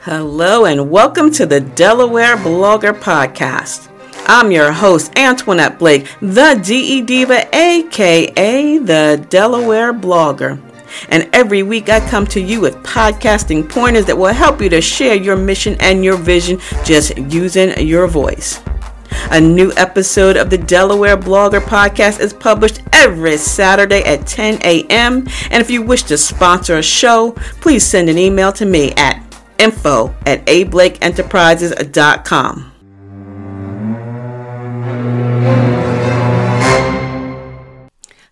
Hello, and welcome to the Delaware Blogger Podcast. I'm your host, Antoinette Blake, the DE Diva, aka the Delaware Blogger. And every week I come to you with podcasting pointers that will help you to share your mission and your vision just using your voice. A new episode of the Delaware Blogger Podcast is published every Saturday at 10 a.m. And if you wish to sponsor a show, please send an email to me at info at ablakeenterprises.com.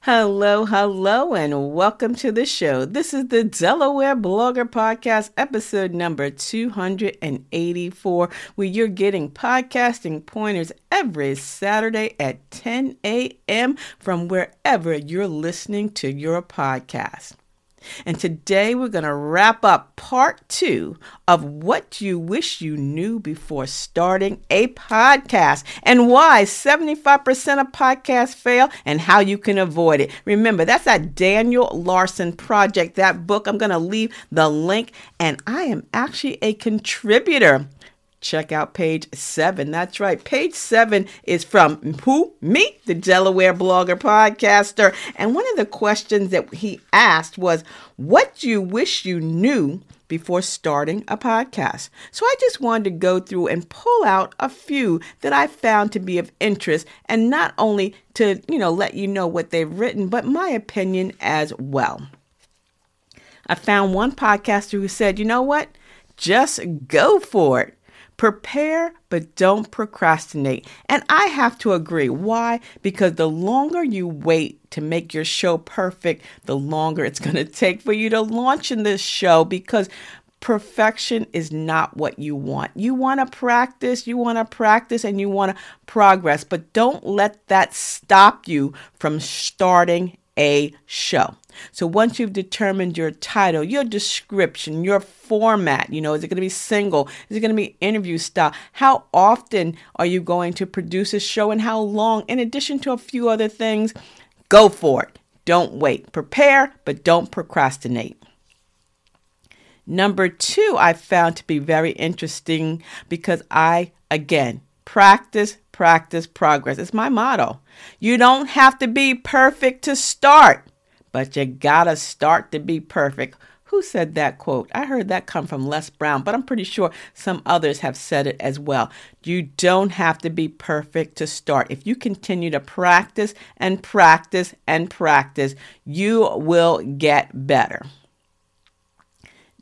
Hello, hello, and welcome to the show. This is the Delaware Blogger Podcast, episode number 284, where you're getting podcasting pointers every Saturday at 10 a.m. from wherever you're listening to your podcast. And today we're going to wrap up part two of what you wish you knew before starting a podcast and why 75% of podcasts fail and how you can avoid it. Remember, that's that Daniel Larson project, that book. I'm going to leave the link, and I am actually a contributor check out page seven. That's right. Page seven is from who? Me, the Delaware blogger podcaster. And one of the questions that he asked was, What do you wish you knew before starting a podcast? So I just wanted to go through and pull out a few that I found to be of interest and not only to, you know, let you know what they've written, but my opinion as well. I found one podcaster who said, you know what? Just go for it. Prepare, but don't procrastinate. And I have to agree. Why? Because the longer you wait to make your show perfect, the longer it's going to take for you to launch in this show because perfection is not what you want. You want to practice, you want to practice, and you want to progress, but don't let that stop you from starting a show. So once you've determined your title, your description, your format, you know, is it going to be single? Is it going to be interview style? How often are you going to produce a show and how long? In addition to a few other things, go for it. Don't wait. Prepare, but don't procrastinate. Number two, I found to be very interesting because I, again, practice, practice, progress. It's my motto. You don't have to be perfect to start but you gotta start to be perfect. Who said that quote? I heard that come from Les Brown, but I'm pretty sure some others have said it as well. You don't have to be perfect to start. If you continue to practice and practice and practice, you will get better.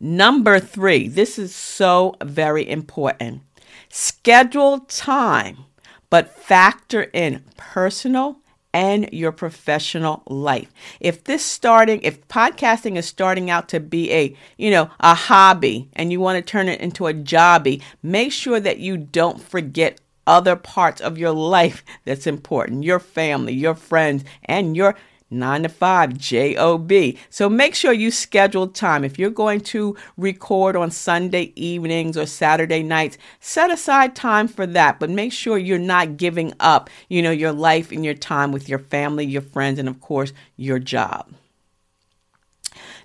Number three, this is so very important. Schedule time, but factor in personal and your professional life. If this starting, if podcasting is starting out to be a, you know, a hobby and you want to turn it into a jobby, make sure that you don't forget other parts of your life that's important, your family, your friends, and your 9 to 5 job so make sure you schedule time if you're going to record on sunday evenings or saturday nights set aside time for that but make sure you're not giving up you know your life and your time with your family your friends and of course your job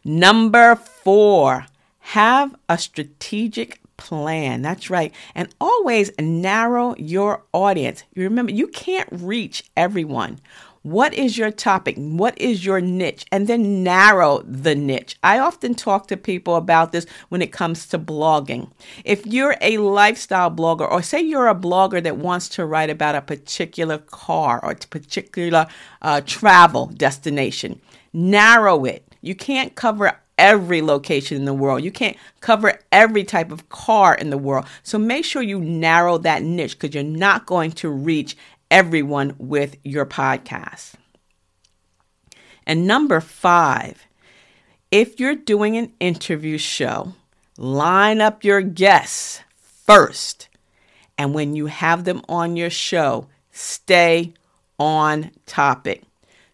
number four have a strategic plan. That's right. And always narrow your audience. You remember, you can't reach everyone. What is your topic? What is your niche? And then narrow the niche. I often talk to people about this when it comes to blogging. If you're a lifestyle blogger, or say you're a blogger that wants to write about a particular car or a particular uh, travel destination, narrow it. You can't cover every location in the world. You can't cover every type of car in the world. So make sure you narrow that niche because you're not going to reach everyone with your podcast. And number five, if you're doing an interview show, line up your guests first. And when you have them on your show, stay on topic.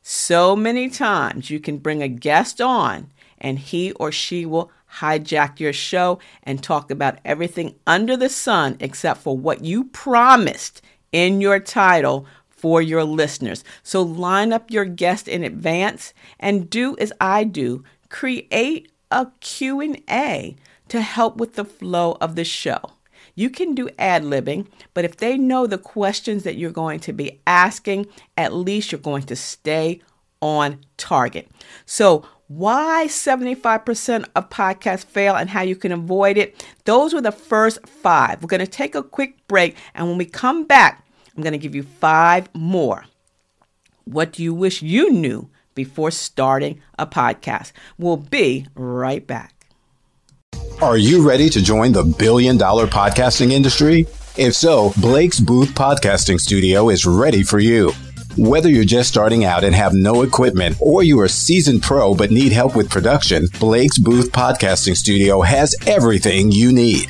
So many times you can bring a guest on and he or she will hijack your show and talk about everything under the sun except for what you promised in your title for your listeners. So line up your guest in advance and do as I do. Create a Q&A to help with the flow of the show. You can do ad libbing, but if they know the questions that you're going to be asking, at least you're going to stay on target. So, why 75% of podcasts fail and how you can avoid it. Those were the first five. We're going to take a quick break, and when we come back, I'm going to give you five more. What do you wish you knew before starting a podcast? We'll be right back. Are you ready to join the billion dollar podcasting industry? If so, Blake's Booth Podcasting Studio is ready for you. Whether you're just starting out and have no equipment, or you are a seasoned pro but need help with production, Blake's Booth Podcasting Studio has everything you need.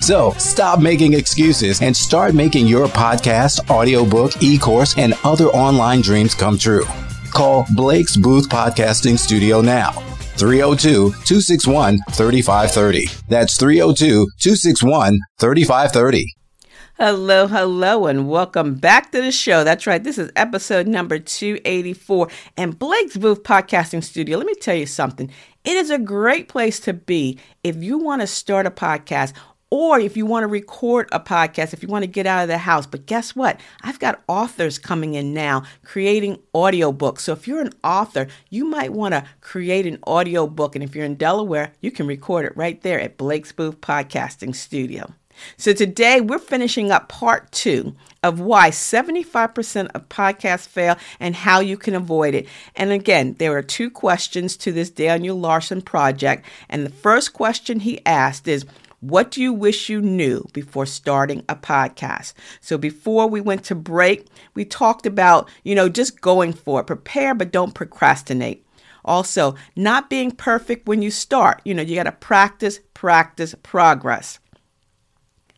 So stop making excuses and start making your podcast, audiobook, e course, and other online dreams come true. Call Blake's Booth Podcasting Studio now. 302 261 3530. That's 302 261 3530. Hello, hello, and welcome back to the show. That's right, this is episode number 284 and Blake's Booth Podcasting Studio. Let me tell you something. It is a great place to be if you want to start a podcast or if you want to record a podcast, if you want to get out of the house. But guess what? I've got authors coming in now creating audiobooks. So if you're an author, you might want to create an audiobook. And if you're in Delaware, you can record it right there at Blake's Booth Podcasting Studio. So today we're finishing up part two of why 75% of podcasts fail and how you can avoid it. And again, there are two questions to this Daniel Larson project. And the first question he asked is, what do you wish you knew before starting a podcast? So before we went to break, we talked about, you know, just going for it. Prepare, but don't procrastinate. Also, not being perfect when you start. You know, you got to practice, practice, progress.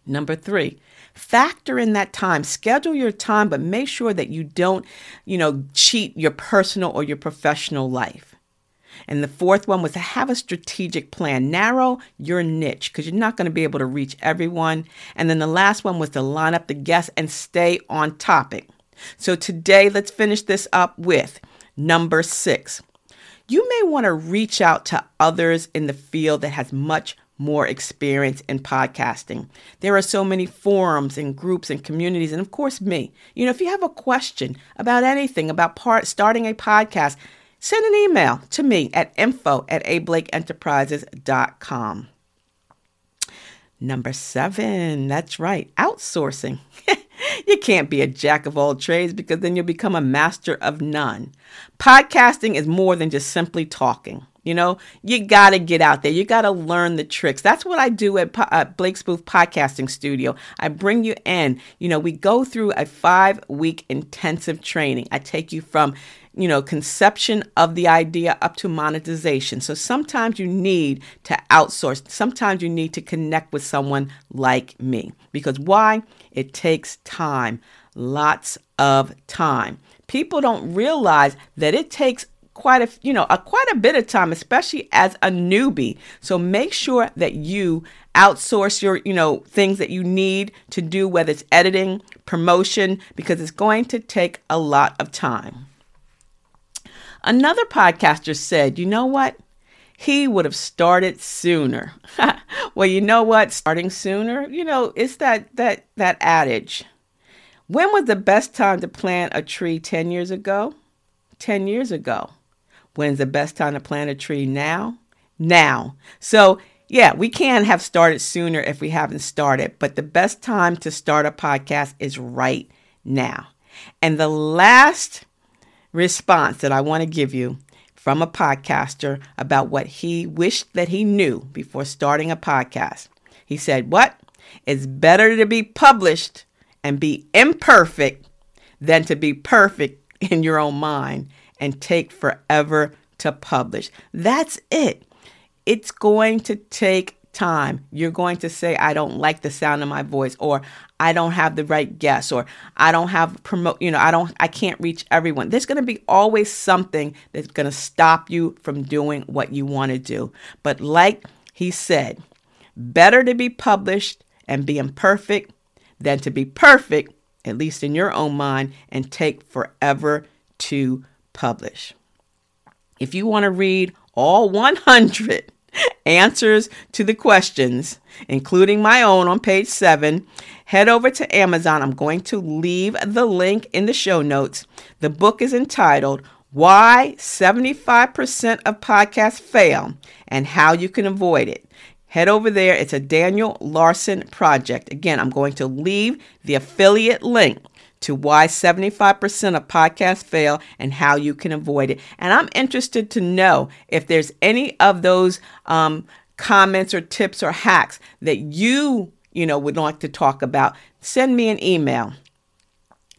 Number three, factor in that time. Schedule your time, but make sure that you don't, you know, cheat your personal or your professional life. And the fourth one was to have a strategic plan. Narrow your niche because you're not going to be able to reach everyone. And then the last one was to line up the guests and stay on topic. So today, let's finish this up with number six. You may want to reach out to others in the field that has much more experience in podcasting. There are so many forums and groups and communities, and of course, me. You know, if you have a question about anything about part starting a podcast, send an email to me at info at ablakeenterprises.com. Number seven, that's right, outsourcing. you can't be a jack of all trades because then you'll become a master of none. Podcasting is more than just simply talking. You know, you got to get out there. You got to learn the tricks. That's what I do at, at Blake's Booth Podcasting Studio. I bring you in. You know, we go through a five week intensive training. I take you from you know, conception of the idea up to monetization. So sometimes you need to outsource. Sometimes you need to connect with someone like me. Because why? It takes time, lots of time. People don't realize that it takes quite a you know a quite a bit of time especially as a newbie so make sure that you outsource your you know things that you need to do whether it's editing promotion because it's going to take a lot of time another podcaster said you know what he would have started sooner well you know what starting sooner you know it's that that that adage when was the best time to plant a tree 10 years ago 10 years ago When's the best time to plant a tree? Now? Now. So, yeah, we can have started sooner if we haven't started, but the best time to start a podcast is right now. And the last response that I want to give you from a podcaster about what he wished that he knew before starting a podcast. He said, What? It's better to be published and be imperfect than to be perfect in your own mind and take forever to publish. That's it. It's going to take time. You're going to say, I don't like the sound of my voice, or I don't have the right guests, or I don't have promote, you know, I don't, I can't reach everyone. There's going to be always something that's going to stop you from doing what you want to do. But like he said, better to be published and be imperfect than to be perfect, at least in your own mind, and take forever to publish. If you want to read all 100 answers to the questions, including my own on page seven, head over to Amazon. I'm going to leave the link in the show notes. The book is entitled Why 75% of Podcasts Fail and How You Can Avoid It. Head over there. It's a Daniel Larson project. Again, I'm going to leave the affiliate link to why 75% of podcasts fail and how you can avoid it. And I'm interested to know if there's any of those um, comments or tips or hacks that you, you know, would like to talk about. Send me an email.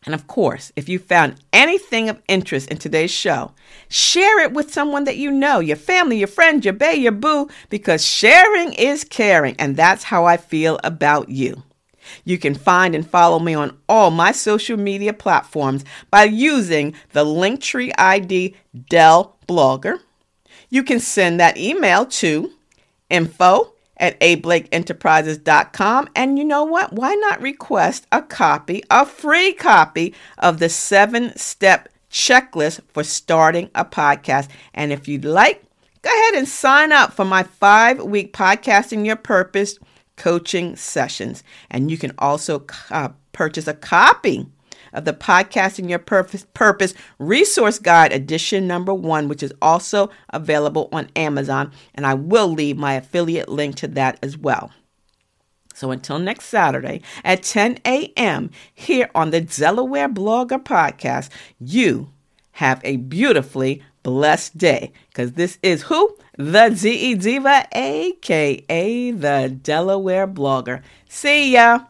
And of course, if you found anything of interest in today's show, share it with someone that you know, your family, your friend, your bae, your boo, because sharing is caring. And that's how I feel about you. You can find and follow me on all my social media platforms by using the Linktree ID Dell Blogger. You can send that email to info at ablakeenterprises.com. And you know what? Why not request a copy, a free copy of the seven step checklist for starting a podcast? And if you'd like, go ahead and sign up for my five week podcasting your purpose coaching sessions. And you can also purchase a copy of the Podcasting Your Purpose, Purpose Resource Guide Edition number one, which is also available on Amazon. And I will leave my affiliate link to that as well. So until next Saturday at 10 a.m. here on the Delaware Blogger Podcast, you have a beautifully blessed day because this is who? The DE Diva, aka the Delaware Blogger. See ya.